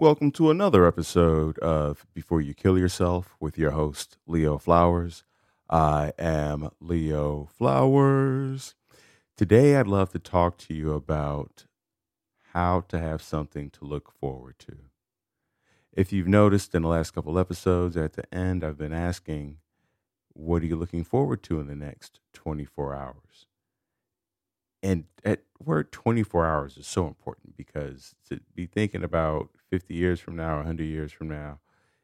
Welcome to another episode of Before You Kill Yourself with your host, Leo Flowers. I am Leo Flowers. Today, I'd love to talk to you about how to have something to look forward to. If you've noticed in the last couple episodes, at the end, I've been asking, What are you looking forward to in the next 24 hours? And that word 24 hours is so important because to be thinking about 50 years from now, 100 years from now,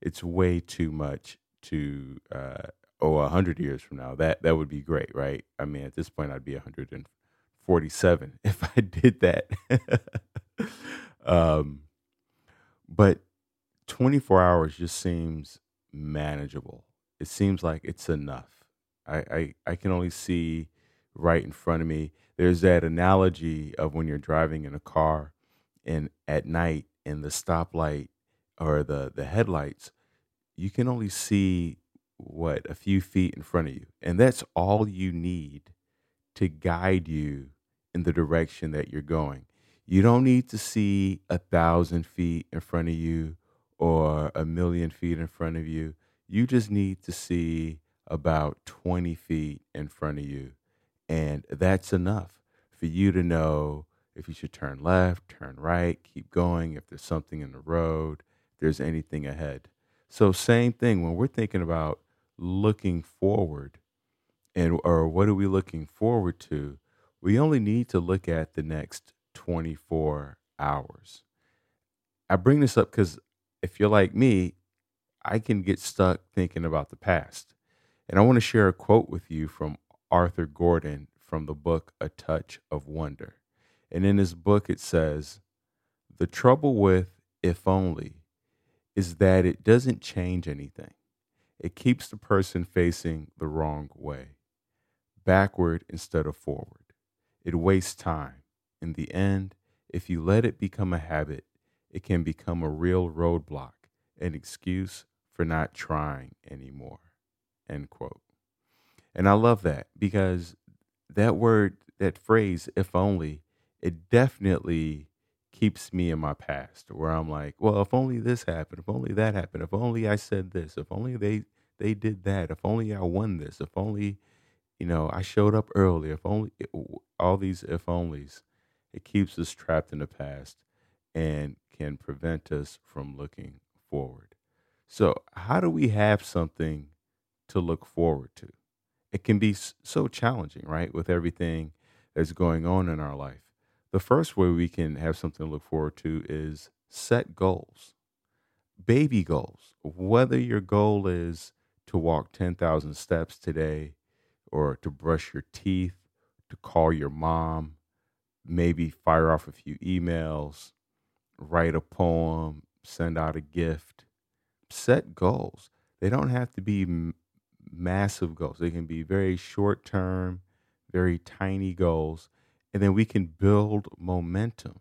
it's way too much to, uh, oh, 100 years from now. That, that would be great, right? I mean, at this point, I'd be 147 if I did that. um, but 24 hours just seems manageable. It seems like it's enough. I, I, I can only see right in front of me. There's that analogy of when you're driving in a car and at night in the stoplight or the, the headlights, you can only see what a few feet in front of you. And that's all you need to guide you in the direction that you're going. You don't need to see a thousand feet in front of you or a million feet in front of you. You just need to see about 20 feet in front of you. And that's enough for you to know if you should turn left, turn right, keep going, if there's something in the road, if there's anything ahead. So, same thing when we're thinking about looking forward and or what are we looking forward to, we only need to look at the next 24 hours. I bring this up because if you're like me, I can get stuck thinking about the past. And I want to share a quote with you from Arthur Gordon from the book A Touch of Wonder. And in his book, it says, The trouble with if only is that it doesn't change anything. It keeps the person facing the wrong way, backward instead of forward. It wastes time. In the end, if you let it become a habit, it can become a real roadblock, an excuse for not trying anymore. End quote. And I love that because that word, that phrase, if only, it definitely keeps me in my past where I'm like, well, if only this happened, if only that happened, if only I said this, if only they they did that, if only I won this, if only you know I showed up early, if only all these if onlys, it keeps us trapped in the past and can prevent us from looking forward. So, how do we have something to look forward to? It can be so challenging, right? With everything that's going on in our life. The first way we can have something to look forward to is set goals, baby goals. Whether your goal is to walk 10,000 steps today or to brush your teeth, to call your mom, maybe fire off a few emails, write a poem, send out a gift, set goals. They don't have to be massive goals, they can be very short term, very tiny goals. And then we can build momentum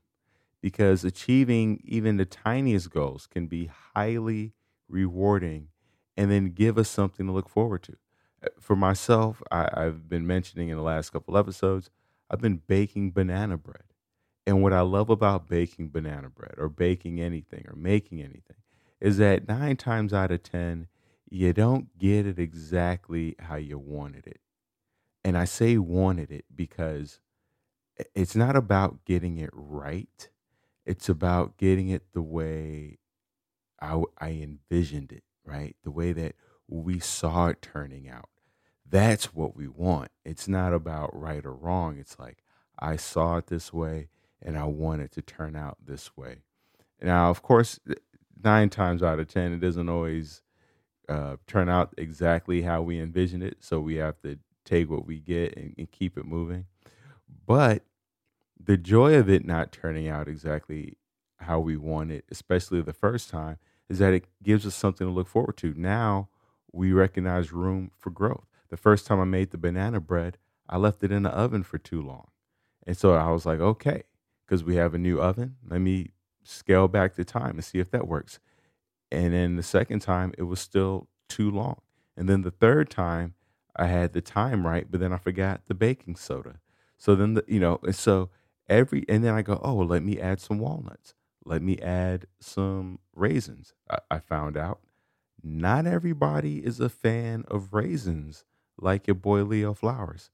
because achieving even the tiniest goals can be highly rewarding and then give us something to look forward to. Uh, for myself, I, I've been mentioning in the last couple episodes, I've been baking banana bread. And what I love about baking banana bread or baking anything or making anything is that nine times out of 10, you don't get it exactly how you wanted it. And I say wanted it because it's not about getting it right, it's about getting it the way I, I envisioned it, right? The way that we saw it turning out. That's what we want. It's not about right or wrong. It's like, I saw it this way and I want it to turn out this way. Now, of course, nine times out of 10, it doesn't always uh, turn out exactly how we envision it. So we have to take what we get and, and keep it moving. But the joy of it not turning out exactly how we want it, especially the first time, is that it gives us something to look forward to. Now we recognize room for growth. The first time I made the banana bread, I left it in the oven for too long. And so I was like, okay, because we have a new oven. Let me scale back the time and see if that works. And then the second time, it was still too long. And then the third time, I had the time right, but then I forgot the baking soda. So then, the, you know, and so every, and then I go, oh, well, let me add some walnuts. let me add some raisins. I, I found out not everybody is a fan of raisins like your boy Leo Flowers.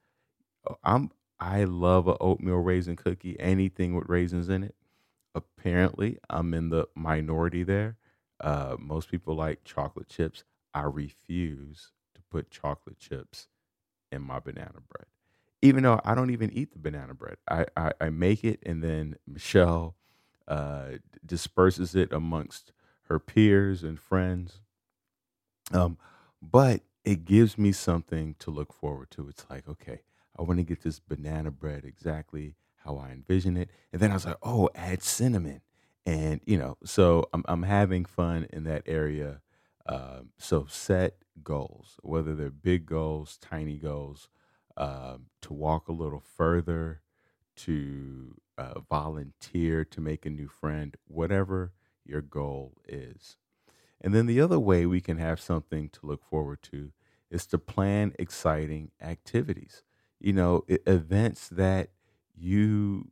Uh, I'm I love a oatmeal raisin cookie, anything with raisins in it. Apparently, I'm in the minority there. Uh, most people like chocolate chips. I refuse to put chocolate chips in my banana bread, even though I don't even eat the banana bread. I, I, I make it, and then Michelle uh, disperses it amongst her peers and friends. Um, but it gives me something to look forward to. It's like, okay, I want to get this banana bread exactly how I envision it. And then I was like, oh, add cinnamon. And, you know, so I'm, I'm having fun in that area. Um, so set goals, whether they're big goals, tiny goals, um, to walk a little further, to uh, volunteer, to make a new friend, whatever your goal is. And then the other way we can have something to look forward to is to plan exciting activities. You know, events that you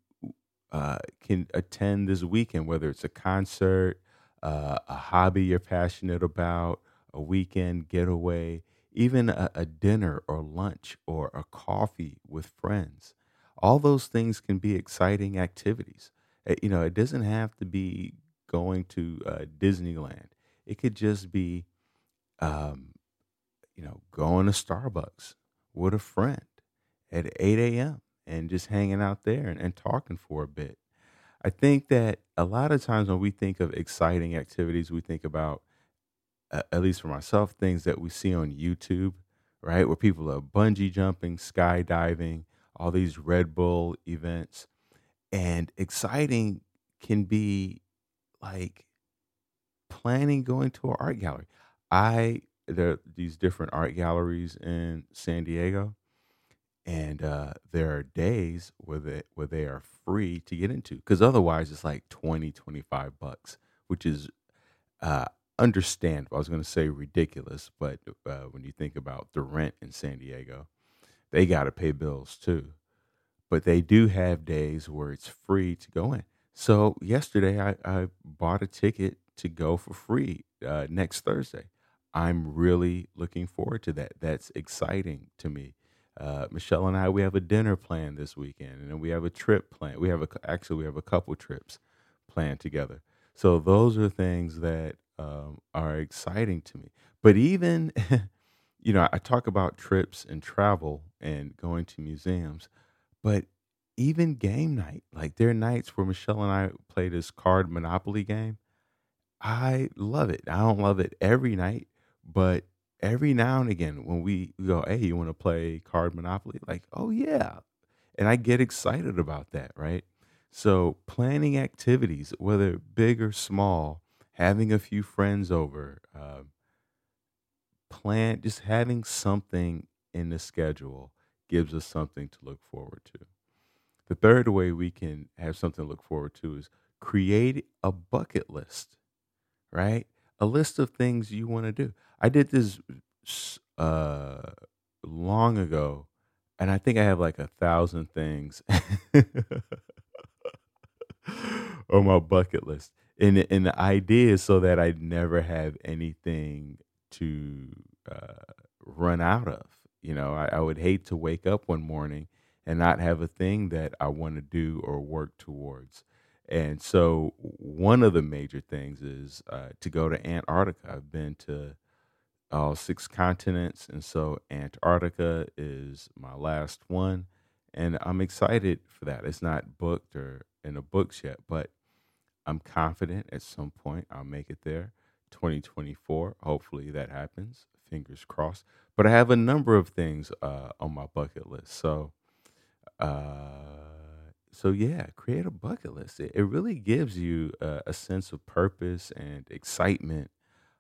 uh, can attend this weekend, whether it's a concert, uh, a hobby you're passionate about, a weekend getaway, even a, a dinner or lunch or a coffee with friends. All those things can be exciting activities. Uh, You know, it doesn't have to be going to uh, Disneyland. It could just be, um, you know, going to Starbucks with a friend at 8 a.m. and just hanging out there and, and talking for a bit. I think that a lot of times when we think of exciting activities, we think about, uh, at least for myself, things that we see on YouTube, right? Where people are bungee jumping, skydiving, all these Red Bull events. And exciting can be like planning going to an art gallery. I there are these different art galleries in San Diego, and uh, there are days where they where they are free to get into because otherwise it's like 20 25 bucks which is uh understandable. I was going to say ridiculous but uh, when you think about the rent in san diego they got to pay bills too. But they do have days where it's free to go in. So yesterday i, I bought a ticket to go for free uh, next thursday. I'm really looking forward to that. That's exciting to me uh, Michelle and I, we have a dinner planned this weekend, and we have a trip planned. We have a actually we have a couple trips planned together. So those are things that um, are exciting to me. But even, you know, I talk about trips and travel and going to museums, but even game night, like there are nights where Michelle and I play this card Monopoly game. I love it. I don't love it every night, but every now and again when we go, hey, you want to play card Monopoly? Like, oh yeah. And I get excited about that, right? So planning activities, whether big or small, having a few friends over, uh, plan just having something in the schedule gives us something to look forward to. The third way we can have something to look forward to is create a bucket list right? A list of things you want to do. I did this uh, long ago, and I think I have like a thousand things on my bucket list. And and the idea is so that I never have anything to uh, run out of. You know, I, I would hate to wake up one morning and not have a thing that I want to do or work towards. And so, one of the major things is uh, to go to Antarctica. I've been to all six continents, and so Antarctica is my last one, and I'm excited for that. It's not booked or in the books yet, but I'm confident at some point I'll make it there. 2024, hopefully that happens. Fingers crossed. But I have a number of things uh, on my bucket list. So, uh, so yeah, create a bucket list. It, it really gives you a, a sense of purpose and excitement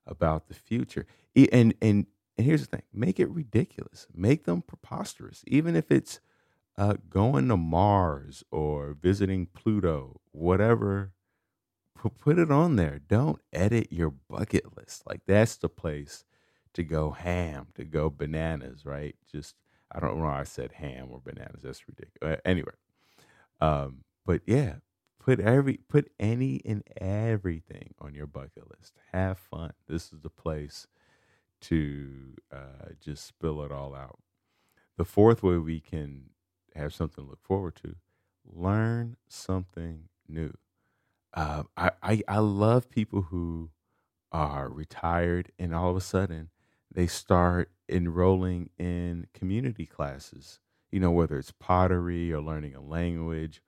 about the future. And and and here's the thing: make it ridiculous, make them preposterous, even if it's uh, going to Mars or visiting Pluto, whatever. Put it on there. Don't edit your bucket list. Like that's the place to go ham, to go bananas, right? Just I don't know. why I said ham or bananas. That's ridiculous. Uh, anyway, um, but yeah, Put every put any and everything on your bucket list. Have fun. This is the place to uh, just spill it all out. The fourth way we can have something to look forward to: learn something new. Uh, I, I I love people who are retired and all of a sudden they start enrolling in community classes. You know, whether it's pottery or learning a language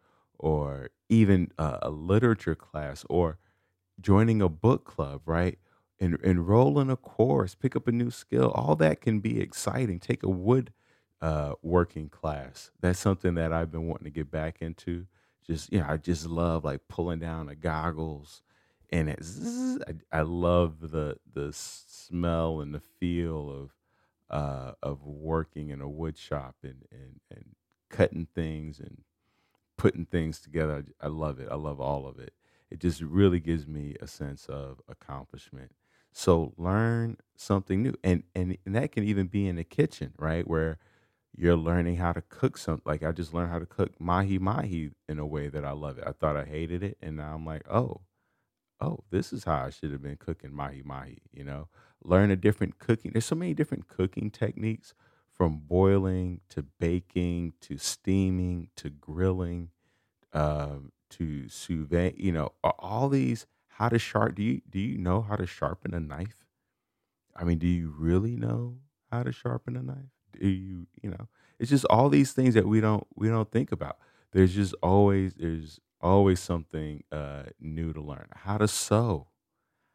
or even a, literature class or joining a book club, right? En- enroll in a course, pick up a new skill. All that can be exciting. Take a wood uh, working class. That's something that I've been wanting to get back into. Just, you know, I just love like pulling down the goggles and it, zzz, I, I love the the smell and the feel of uh, of working in a wood shop and, and, and cutting things and putting things together. I, love it. I love all of it. It just really gives me a sense of accomplishment. So learn something new, and and, and that can even be in the kitchen, right? Where you're learning how to cook something. Like I just learned how to cook mahi mahi in a way that I love it. I thought I hated it, and now I'm like, oh, oh, this is how I should have been cooking mahi mahi, you know? Learn a different cooking. There's so many different cooking techniques from boiling to baking to steaming to grilling um, to sous vide, you know, all these how to sharp do you do you know how to sharpen a knife? I mean, do you really know how to sharpen a knife? Do you, you know, it's just all these things that we don't we don't think about. There's just always there's always something uh, new to learn. How to sew,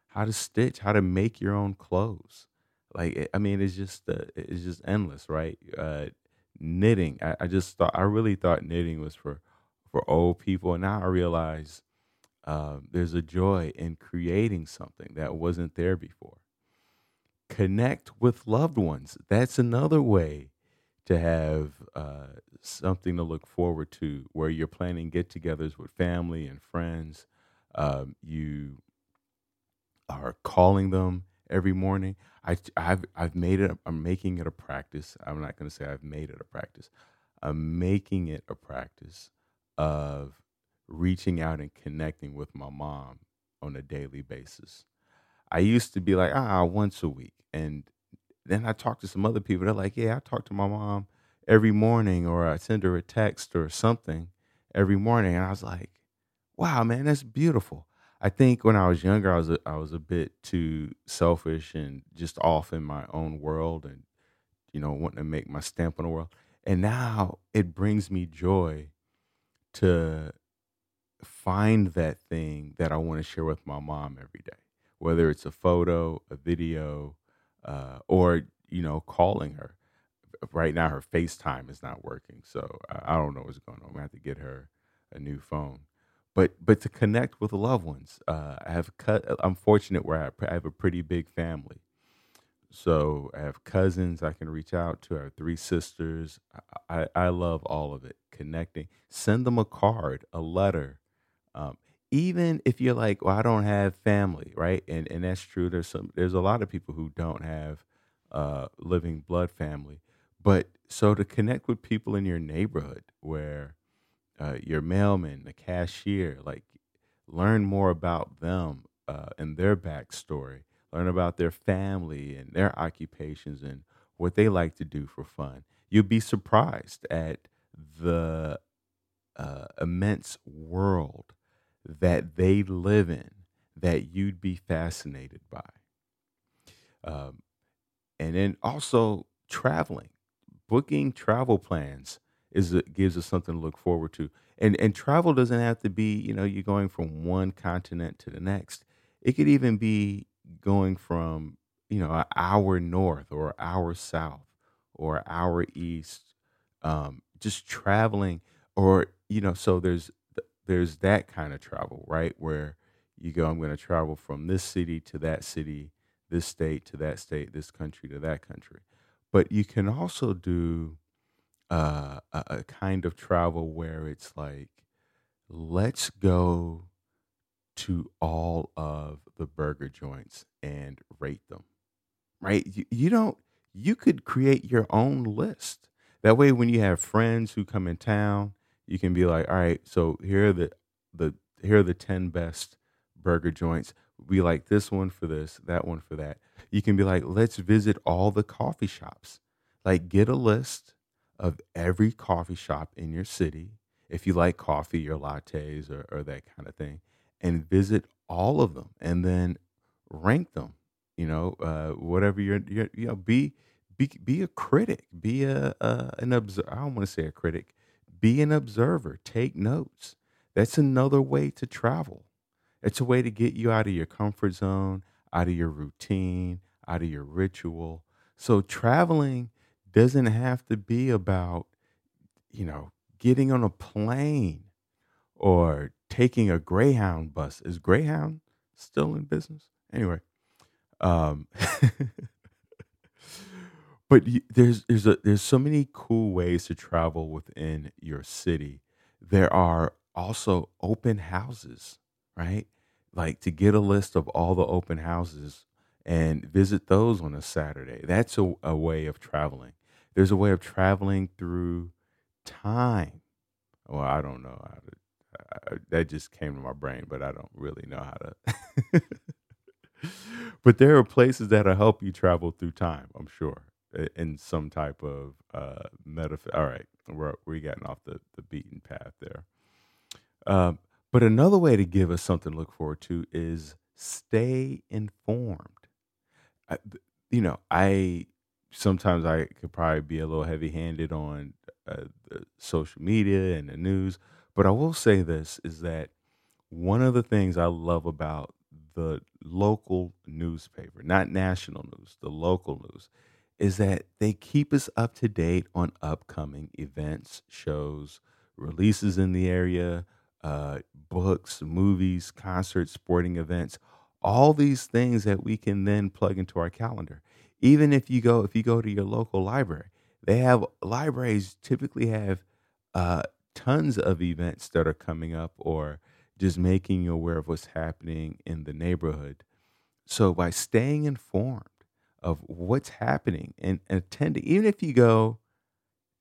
how to stitch, how to make your own clothes. Like eh, I mean, it's just uh, it's just endless, right? Uh, knitting. I, I just thought I really thought knitting was for for old people, and now I realize um, there's a joy in creating something that wasn't there before. Connect with loved ones. That's another way to have uh, something to look forward to where you're planning get togethers with family and friends. Um, you are calling them every morning. I, I've, I've made it, I'm making it a practice. I'm not going to say I've made it a practice. I'm making it a practice of reaching out and connecting with my mom on a daily basis. I used to be like, ah, once a week. And then I talked to some other people. They're like, yeah, I talk to my mom every morning, or I send her a text or something every morning. And I was like, wow, man, that's beautiful. I think when I was younger, I was a, I was a bit too selfish and just off in my own world, and you know, wanting to make my stamp on the world. And now it brings me joy to find that thing that I want to share with my mom every day, whether it's a photo, a video, uh, or you know, calling her. Right now, her FaceTime is not working, so I, I don't know what's going on. I have to get her a new phone. But but to connect with loved ones, uh, I have cut. I'm fortunate where I I have a pretty big family, so I have cousins I can reach out to. Have three sisters. I, I, I love all of it. Connecting. Send them a card, a letter. Um, even if you're like, well, I don't have family, right? And and that's true. There's some there's a lot of people who don't have uh, living blood family. But so to connect with people in your neighborhood where uh, your mailman, the cashier, like learn more about them uh, and their backstory, learn about their family and their occupations and what they like to do for fun. You'll be surprised at the uh, immense world that they live in that you'd be fascinated by. Um, and then also traveling, booking travel plans is it gives us something to look forward to. And and travel doesn't have to be you know you're going from one continent to the next. It could even be going from you know an hour north or an hour south or an hour east. Um, just traveling, or you know, so there's there's that kind of travel, right? Where you go, I'm going to travel from this city to that city, this state to that state, this country to that country. But you can also do uh, a, a kind of travel where it's like, let's go to all of the burger joints and rate them, right? You, you don't, you could create your own list. That way, when you have friends who come in town, you can be like, all right, so here are the the here are the 10 best burger joints. We like this one for this, that one for that. You can be like, let's visit all the coffee shops. Like, get a list of every coffee shop in your city, if you like coffee or lattes or, or that kind of thing, and visit all of them and then rank them. You know, uh, whatever you're, you're, you know, be be be a critic, be a, a an observer. I don't want to say a critic, be an observer. Take notes. That's another way to travel. It's a way to get you out of your comfort zone, out of your routine, out of your ritual. So traveling doesn't have to be about, you know, getting on a plane or taking a Greyhound bus. Is Greyhound still in business? Anyway, um, but there's there's a, there's so many cool ways to travel within your city. There are also open houses, right? Like to get a list of all the open houses and visit those on a Saturday. That's a, a way of traveling. There's a way of traveling through time. Well, I don't know how to. I, that just came to my brain, but I don't really know how to. but there are places that'll help you travel through time. I'm sure in some type of uh, metaphor. All right, we're we getting off the the beaten path there. Um, but another way to give us something to look forward to is stay informed. I, you know, I sometimes I could probably be a little heavy handed on uh, social media and the news, but I will say this is that one of the things I love about the local newspaper, not national news, the local news, is that they keep us up to date on upcoming events, shows, releases in the area, uh, books, movies, concerts, sporting events, all these things that we can then plug into our calendar. Even if you go, if you go to your local library, they have libraries typically have uh, tons of events that are coming up or just making you aware of what's happening in the neighborhood. So by staying informed of what's happening and, and attending, even if you go,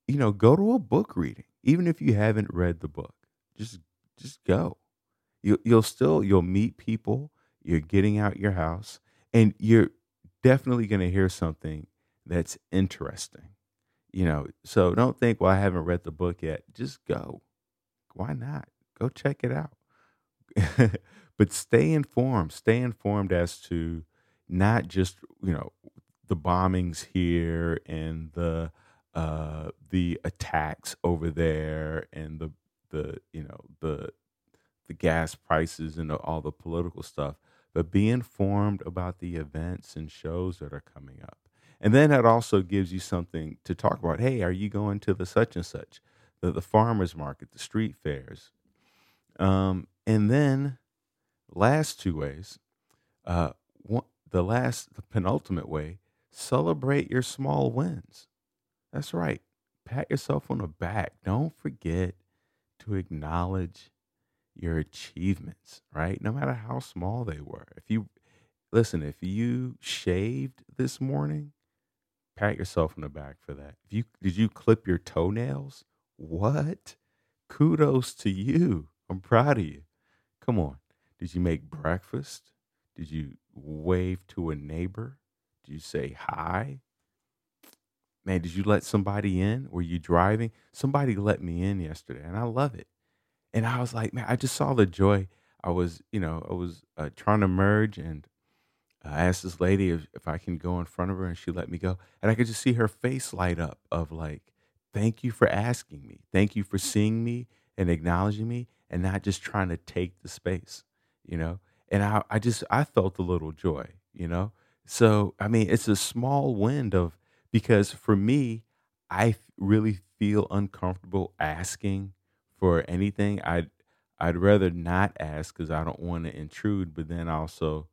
you know, go to a book reading, even if you haven't read the book, just just go. You you'll still you'll meet people. You're getting out your house, and you're definitely going to hear something that's interesting. You know, so don't think, well, I haven't read the book yet. Just go. Why not? Go check it out. but stay informed. Stay informed as to not just you know the bombings here and the uh, the attacks over there and the the you know the the gas prices and all the political stuff, but be informed about the events and shows that are coming up. And then that also gives you something to talk about. Hey, are you going to the such and such, the, the farmers market, the street fairs? Um, and then last two ways, uh, one, the last, the penultimate way, celebrate your small wins. That's right. Pat yourself on the back. Don't forget to acknowledge your achievements, right? No matter how small they were. If you listen, if you shaved this morning, pat yourself on the back for that. If you did you clip your toenails? What? Kudos to you. I'm proud of you. Come on. Did you make breakfast? Did you wave to a neighbor? Did you say hi? Man, did you let somebody in? Were you driving? Somebody let me in yesterday, and I love it. And I was like, man, I just saw the joy. I was, you know, I was uh, trying to merge, and I asked this lady if, if I can go in front of her, and she let me go. And I could just see her face light up of like, thank you for asking me. Thank you for seeing me and acknowledging me and not just trying to take the space, you know? And I, I just, I felt a little joy, you know? So, I mean, it's a small wind of because for me, I really feel uncomfortable asking for anything. I'd I'd rather not ask because I don't want to intrude, but then also,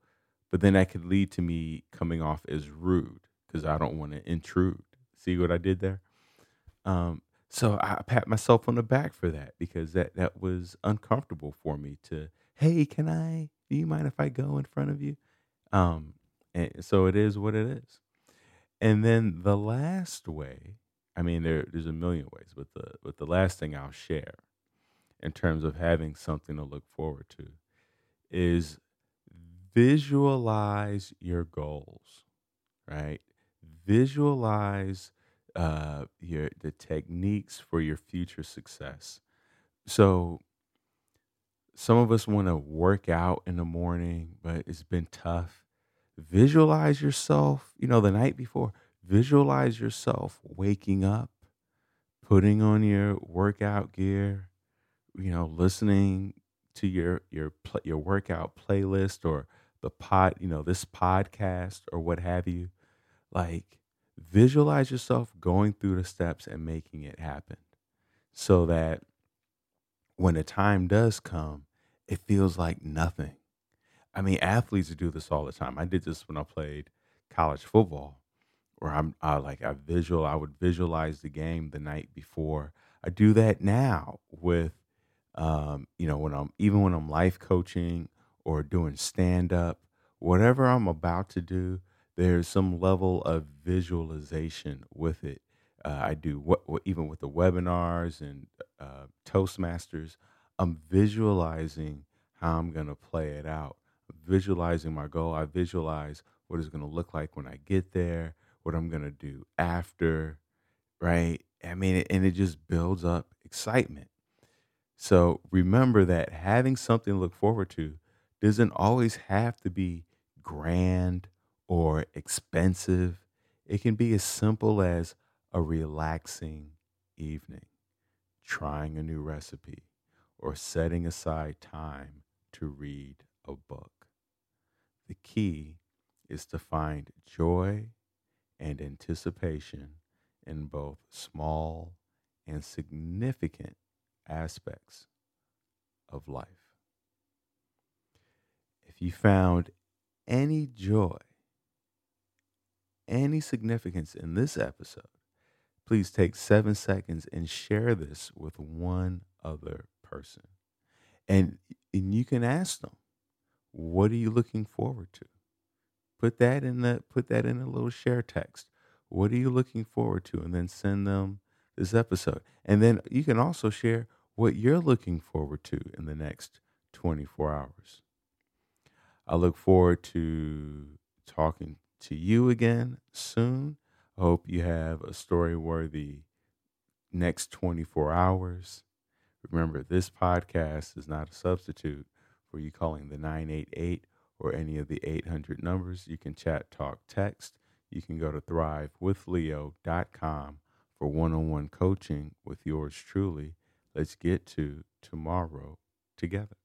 but then that could lead to me coming off as rude because I don't want to intrude. See what I did there? Um, so I pat myself on the back for that because that that was uncomfortable for me to. Hey, can I? Do you mind if I go in front of you? Um, and so it is what it is. And then the last way, I mean, there, there's a million ways, but the but the last thing I'll share, in terms of having something to look forward to is visualize your goals, right? Visualize uh, your the techniques for your future success. So some of us want to work out in the morning, but it's been tough. Visualize yourself, you know, the night before. Visualize yourself waking up, putting on your workout gear, you know, listening to your your your workout playlist or the pod, you know, this podcast or what have you. Like visualize yourself going through the steps and making it happen so that when the time does come, it feels like nothing. I mean, athletes do this all the time. I did this when I played college football, where I'm I like I visual I would visualize the game the night before. I do that now with um, you know, when I'm even when I'm life coaching or doing stand up, whatever I'm about to do, there's some level of visualization with it. Uh, I do what, what even with the webinars and uh, Toastmasters, I'm visualizing how I'm going to play it out, visualizing my goal. I visualize what it's going to look like when I get there, what I'm going to do after, right? I mean, and it just builds up excitement. So remember that having something to look forward to doesn't always have to be grand or expensive. It can be as simple as a relaxing evening, trying a new recipe, or setting aside time to read a book. The key is to find joy and anticipation in both small and significant aspects of life. If you found any joy, any significance in this episode, please take seven seconds and share this with one other person. And, and you can ask them, what are you looking forward to? Put that in the put that in a little share text. What are you looking forward to? And then send them this episode. And then you can also share what you're looking forward to in the next 24 hours. I look forward to talking to you again soon. I hope you have a story worthy next 24 hours. Remember, this podcast is not a substitute for you calling the 988 or any of the 800 numbers. You can chat, talk, text. You can go to thrivewithleo.com for one on one coaching with yours truly. Let's get to tomorrow together.